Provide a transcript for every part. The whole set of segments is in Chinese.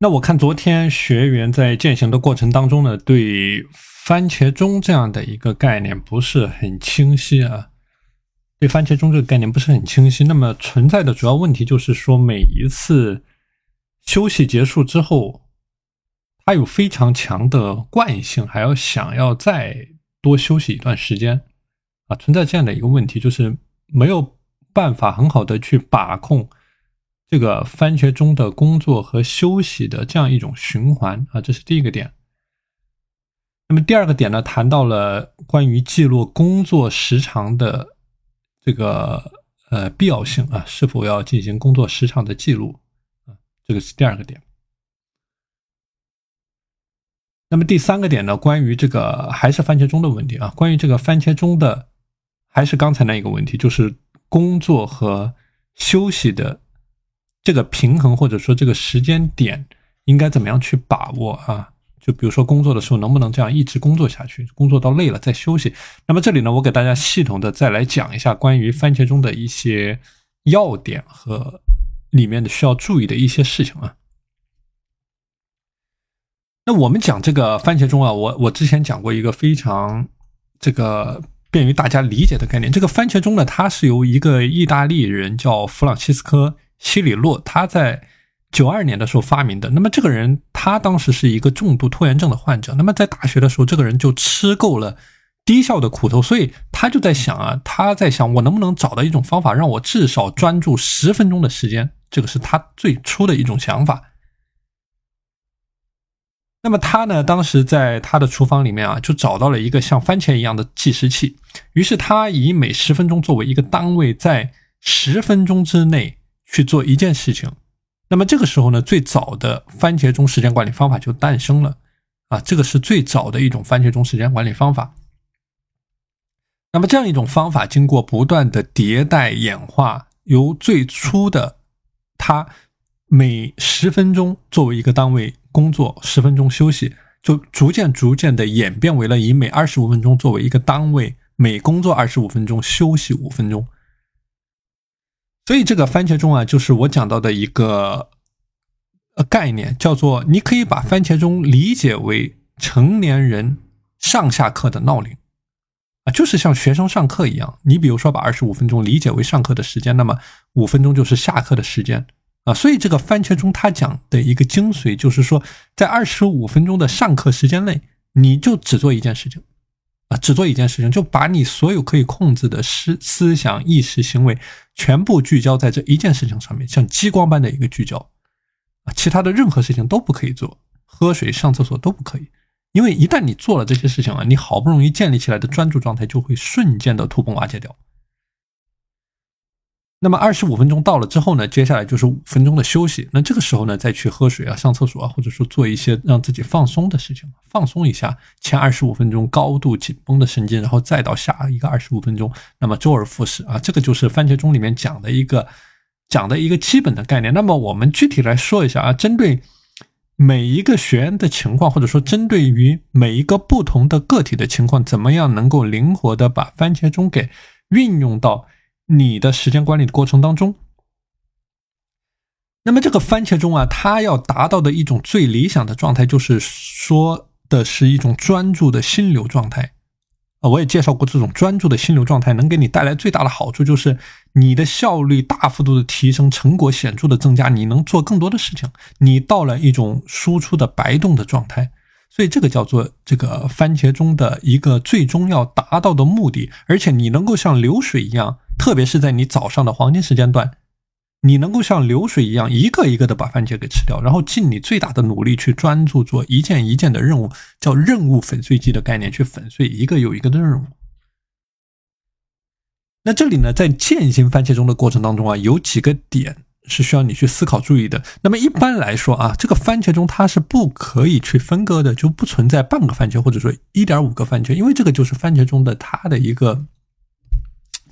那我看昨天学员在践行的过程当中呢，对番茄钟这样的一个概念不是很清晰啊，对番茄钟这个概念不是很清晰。那么存在的主要问题就是说，每一次休息结束之后，它有非常强的惯性，还要想要再多休息一段时间啊，存在这样的一个问题，就是没有办法很好的去把控。这个番茄钟的工作和休息的这样一种循环啊，这是第一个点。那么第二个点呢，谈到了关于记录工作时长的这个呃必要性啊，是否要进行工作时长的记录啊，这个是第二个点。那么第三个点呢，关于这个还是番茄钟的问题啊，关于这个番茄钟的还是刚才那一个问题，就是工作和休息的。这个平衡或者说这个时间点应该怎么样去把握啊？就比如说工作的时候能不能这样一直工作下去，工作到累了再休息。那么这里呢，我给大家系统的再来讲一下关于番茄钟的一些要点和里面的需要注意的一些事情啊。那我们讲这个番茄钟啊，我我之前讲过一个非常这个便于大家理解的概念。这个番茄钟呢，它是由一个意大利人叫弗朗西斯科。西里洛他在九二年的时候发明的。那么这个人他当时是一个重度拖延症的患者。那么在大学的时候，这个人就吃够了低效的苦头，所以他就在想啊，他在想我能不能找到一种方法，让我至少专注十分钟的时间。这个是他最初的一种想法。那么他呢，当时在他的厨房里面啊，就找到了一个像番茄一样的计时器。于是他以每十分钟作为一个单位，在十分钟之内。去做一件事情，那么这个时候呢，最早的番茄钟时间管理方法就诞生了啊，这个是最早的一种番茄钟时间管理方法。那么这样一种方法经过不断的迭代演化，由最初的它每十分钟作为一个单位工作，十分钟休息，就逐渐逐渐的演变为了以每二十五分钟作为一个单位，每工作二十五分钟休息五分钟。所以这个番茄钟啊，就是我讲到的一个呃概念，叫做你可以把番茄钟理解为成年人上下课的闹铃啊，就是像学生上课一样。你比如说把二十五分钟理解为上课的时间，那么五分钟就是下课的时间啊。所以这个番茄钟它讲的一个精髓就是说，在二十五分钟的上课时间内，你就只做一件事情。啊，只做一件事情，就把你所有可以控制的思思想、意识、行为全部聚焦在这一件事情上面，像激光般的一个聚焦。啊，其他的任何事情都不可以做，喝水、上厕所都不可以，因为一旦你做了这些事情啊，你好不容易建立起来的专注状态就会瞬间的土崩瓦解掉。那么二十五分钟到了之后呢，接下来就是五分钟的休息。那这个时候呢，再去喝水啊、上厕所啊，或者说做一些让自己放松的事情，放松一下前二十五分钟高度紧绷的神经，然后再到下一个二十五分钟，那么周而复始啊。这个就是番茄钟里面讲的一个讲的一个基本的概念。那么我们具体来说一下啊，针对每一个学员的情况，或者说针对于每一个不同的个体的情况，怎么样能够灵活的把番茄钟给运用到。你的时间管理的过程当中，那么这个番茄钟啊，它要达到的一种最理想的状态，就是说的是一种专注的心流状态啊。我也介绍过，这种专注的心流状态能给你带来最大的好处，就是你的效率大幅度的提升，成果显著的增加，你能做更多的事情，你到了一种输出的白动的状态。所以这个叫做这个番茄钟的一个最终要达到的目的，而且你能够像流水一样。特别是在你早上的黄金时间段，你能够像流水一样一个一个的把番茄给吃掉，然后尽你最大的努力去专注做一件一件的任务，叫任务粉碎机的概念，去粉碎一个又一个的任务。那这里呢，在践行番茄钟的过程当中啊，有几个点是需要你去思考注意的。那么一般来说啊，这个番茄钟它是不可以去分割的，就不存在半个番茄或者说一点五个番茄，因为这个就是番茄钟的它的一个。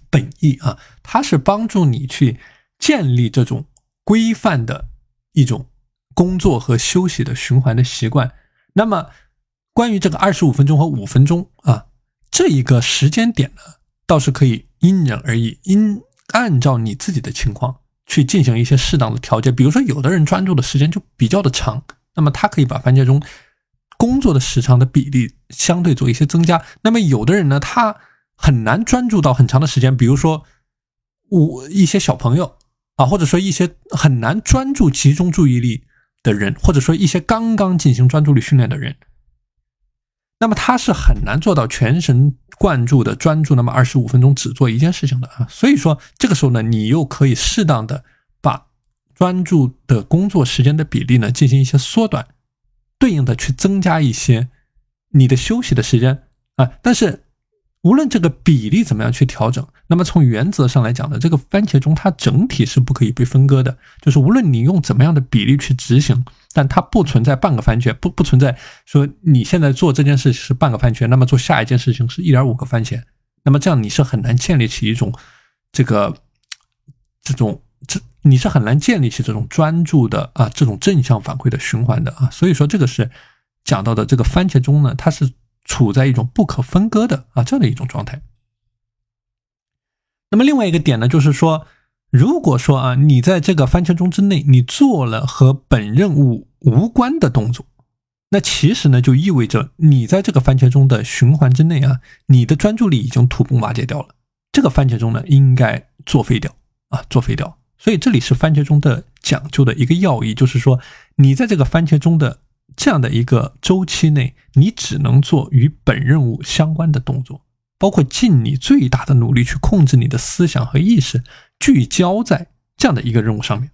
本意啊，它是帮助你去建立这种规范的一种工作和休息的循环的习惯。那么，关于这个二十五分钟和五分钟啊，这一个时间点呢，倒是可以因人而异，因按照你自己的情况去进行一些适当的调节。比如说，有的人专注的时间就比较的长，那么他可以把番茄钟工作的时长的比例相对做一些增加。那么有的人呢，他很难专注到很长的时间，比如说我一些小朋友啊，或者说一些很难专注集中注意力的人，或者说一些刚刚进行专注力训练的人。那么他是很难做到全神贯注的专注，那么二十五分钟只做一件事情的啊。所以说这个时候呢，你又可以适当的把专注的工作时间的比例呢进行一些缩短，对应的去增加一些你的休息的时间啊。但是无论这个比例怎么样去调整，那么从原则上来讲呢，这个番茄钟它整体是不可以被分割的，就是无论你用怎么样的比例去执行。但它不存在半个番茄，不不存在说你现在做这件事是半个番茄，那么做下一件事情是一点五个番茄，那么这样你是很难建立起一种这个这种这你是很难建立起这种专注的啊这种正向反馈的循环的啊，所以说这个是讲到的这个番茄钟呢，它是处在一种不可分割的啊这样的一种状态。那么另外一个点呢，就是说。如果说啊，你在这个番茄钟之内，你做了和本任务无关的动作，那其实呢，就意味着你在这个番茄钟的循环之内啊，你的专注力已经土崩瓦解掉了。这个番茄钟呢，应该作废掉啊，作废掉。所以这里是番茄钟的讲究的一个要义，就是说，你在这个番茄钟的这样的一个周期内，你只能做与本任务相关的动作。包括尽你最大的努力去控制你的思想和意识，聚焦在这样的一个任务上面。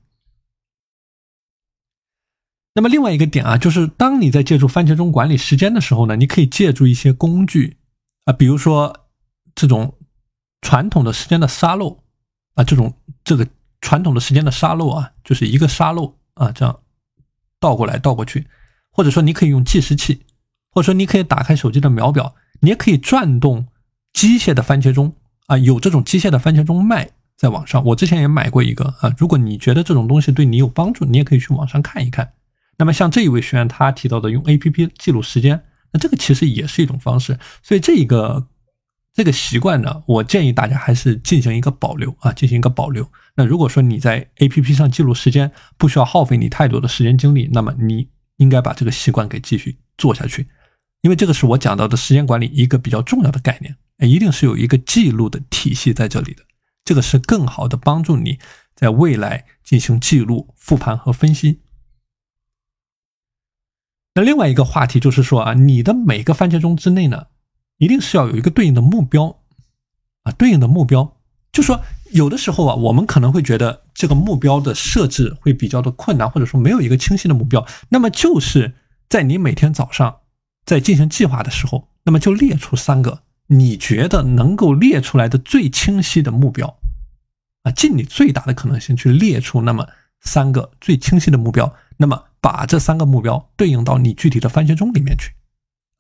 那么另外一个点啊，就是当你在借助番茄钟管理时间的时候呢，你可以借助一些工具啊，比如说这种传统的时间的沙漏啊，这种这个传统的时间的沙漏啊，就是一个沙漏啊，这样倒过来倒过去，或者说你可以用计时器，或者说你可以打开手机的秒表，你也可以转动。机械的番茄钟啊，有这种机械的番茄钟卖在网上，我之前也买过一个啊。如果你觉得这种东西对你有帮助，你也可以去网上看一看。那么像这一位学员他提到的用 A P P 记录时间，那这个其实也是一种方式。所以这一个这个习惯呢，我建议大家还是进行一个保留啊，进行一个保留。那如果说你在 A P P 上记录时间不需要耗费你太多的时间精力，那么你应该把这个习惯给继续做下去，因为这个是我讲到的时间管理一个比较重要的概念。一定是有一个记录的体系在这里的，这个是更好的帮助你在未来进行记录、复盘和分析。那另外一个话题就是说啊，你的每个番茄钟之内呢，一定是要有一个对应的目标啊，对应的目标。就说有的时候啊，我们可能会觉得这个目标的设置会比较的困难，或者说没有一个清晰的目标。那么就是在你每天早上在进行计划的时候，那么就列出三个。你觉得能够列出来的最清晰的目标，啊，尽你最大的可能性去列出那么三个最清晰的目标，那么把这三个目标对应到你具体的番茄钟里面去，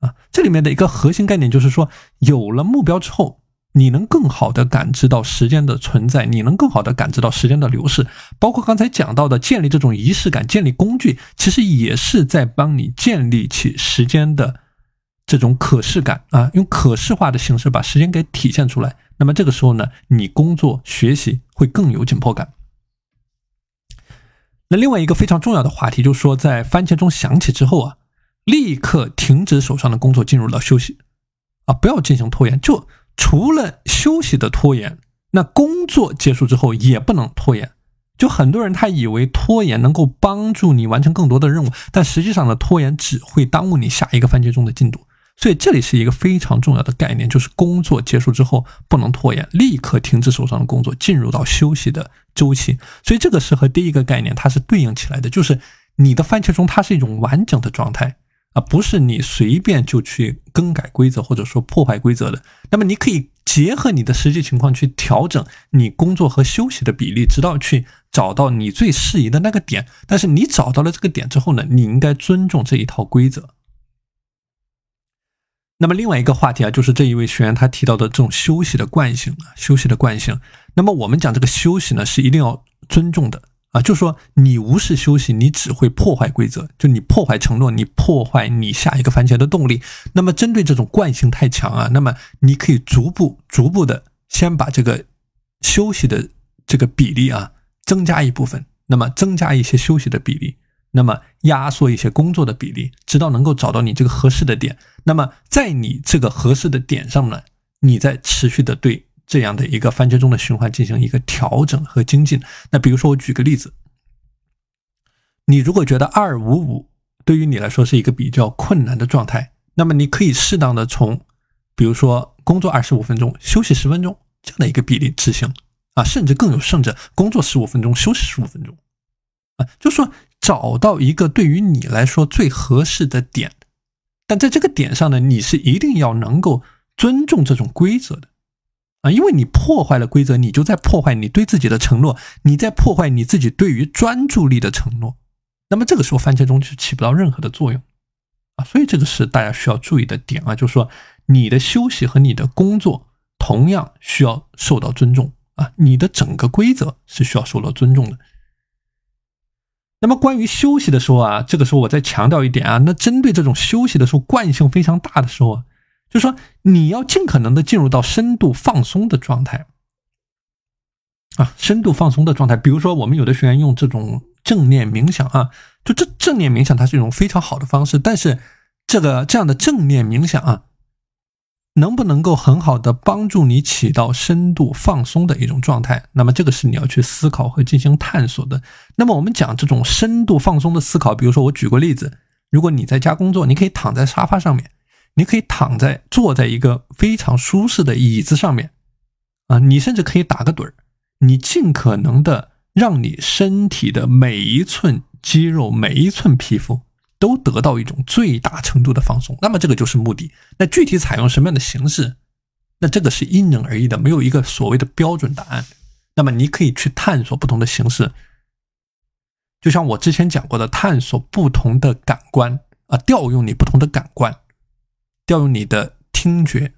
啊，这里面的一个核心概念就是说，有了目标之后，你能更好的感知到时间的存在，你能更好的感知到时间的流逝，包括刚才讲到的建立这种仪式感，建立工具，其实也是在帮你建立起时间的。这种可视感啊，用可视化的形式把时间给体现出来。那么这个时候呢，你工作学习会更有紧迫感。那另外一个非常重要的话题就是说，在番茄钟响起之后啊，立刻停止手上的工作，进入到休息啊，不要进行拖延。就除了休息的拖延，那工作结束之后也不能拖延。就很多人他以为拖延能够帮助你完成更多的任务，但实际上呢，拖延只会耽误你下一个番茄钟的进度。所以这里是一个非常重要的概念，就是工作结束之后不能拖延，立刻停止手上的工作，进入到休息的周期。所以这个是和第一个概念它是对应起来的，就是你的番茄钟它是一种完整的状态啊，不是你随便就去更改规则或者说破坏规则的。那么你可以结合你的实际情况去调整你工作和休息的比例，直到去找到你最适宜的那个点。但是你找到了这个点之后呢，你应该尊重这一套规则。那么另外一个话题啊，就是这一位学员他提到的这种休息的惯性啊，休息的惯性。那么我们讲这个休息呢，是一定要尊重的啊，就说你无视休息，你只会破坏规则，就你破坏承诺，你破坏你下一个番茄的动力。那么针对这种惯性太强啊，那么你可以逐步逐步的先把这个休息的这个比例啊增加一部分，那么增加一些休息的比例，那么压缩一些工作的比例，直到能够找到你这个合适的点。那么在你这个合适的点上呢，你再持续的对这样的一个番茄钟的循环进行一个调整和精进。那比如说我举个例子，你如果觉得二五五对于你来说是一个比较困难的状态，那么你可以适当的从，比如说工作二十五分钟，休息十分钟这样的一个比例执行。啊，甚至更有甚者，工作十五分钟，休息十五分钟，啊，就说找到一个对于你来说最合适的点，但在这个点上呢，你是一定要能够尊重这种规则的，啊，因为你破坏了规则，你就在破坏你对自己的承诺，你在破坏你自己对于专注力的承诺，那么这个时候番茄钟就起不到任何的作用，啊，所以这个是大家需要注意的点啊，就是说你的休息和你的工作同样需要受到尊重。啊，你的整个规则是需要受到尊重的。那么关于休息的时候啊，这个时候我再强调一点啊，那针对这种休息的时候惯性非常大的时候，就说你要尽可能的进入到深度放松的状态啊，深度放松的状态。比如说我们有的学员用这种正念冥想啊，就这正念冥想它是一种非常好的方式，但是这个这样的正念冥想啊。能不能够很好的帮助你起到深度放松的一种状态？那么这个是你要去思考和进行探索的。那么我们讲这种深度放松的思考，比如说我举个例子，如果你在家工作，你可以躺在沙发上面，你可以躺在坐在一个非常舒适的椅子上面，啊，你甚至可以打个盹儿，你尽可能的让你身体的每一寸肌肉、每一寸皮肤。都得到一种最大程度的放松，那么这个就是目的。那具体采用什么样的形式，那这个是因人而异的，没有一个所谓的标准答案。那么你可以去探索不同的形式，就像我之前讲过的，探索不同的感官啊，调用你不同的感官，调用你的听觉、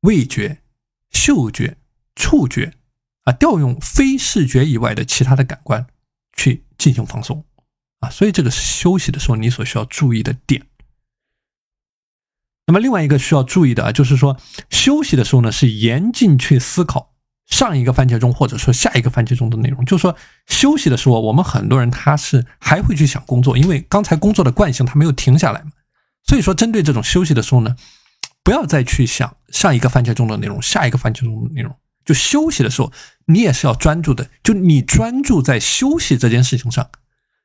味觉、嗅觉、触觉啊，调用非视觉以外的其他的感官去进行放松。啊，所以这个是休息的时候你所需要注意的点。那么另外一个需要注意的啊，就是说休息的时候呢，是严禁去思考上一个番茄钟或者说下一个番茄钟的内容。就是说休息的时候，我们很多人他是还会去想工作，因为刚才工作的惯性他没有停下来嘛。所以说针对这种休息的时候呢，不要再去想上一个番茄钟的内容，下一个番茄钟的内容。就休息的时候，你也是要专注的，就你专注在休息这件事情上。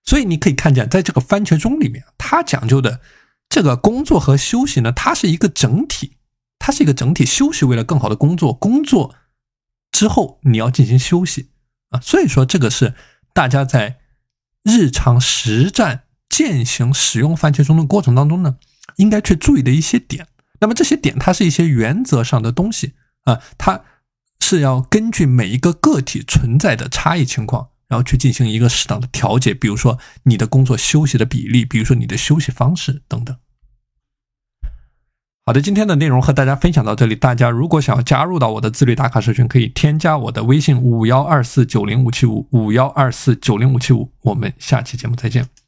所以你可以看见，在这个番茄钟里面，它讲究的这个工作和休息呢，它是一个整体，它是一个整体。休息为了更好的工作，工作之后你要进行休息啊。所以说，这个是大家在日常实战践行使用番茄钟的过程当中呢，应该去注意的一些点。那么这些点，它是一些原则上的东西啊，它是要根据每一个个体存在的差异情况。然后去进行一个适当的调节，比如说你的工作休息的比例，比如说你的休息方式等等。好的，今天的内容和大家分享到这里。大家如果想要加入到我的自律打卡社群，可以添加我的微信五幺二四九零五七五五幺二四九零五七五。我们下期节目再见。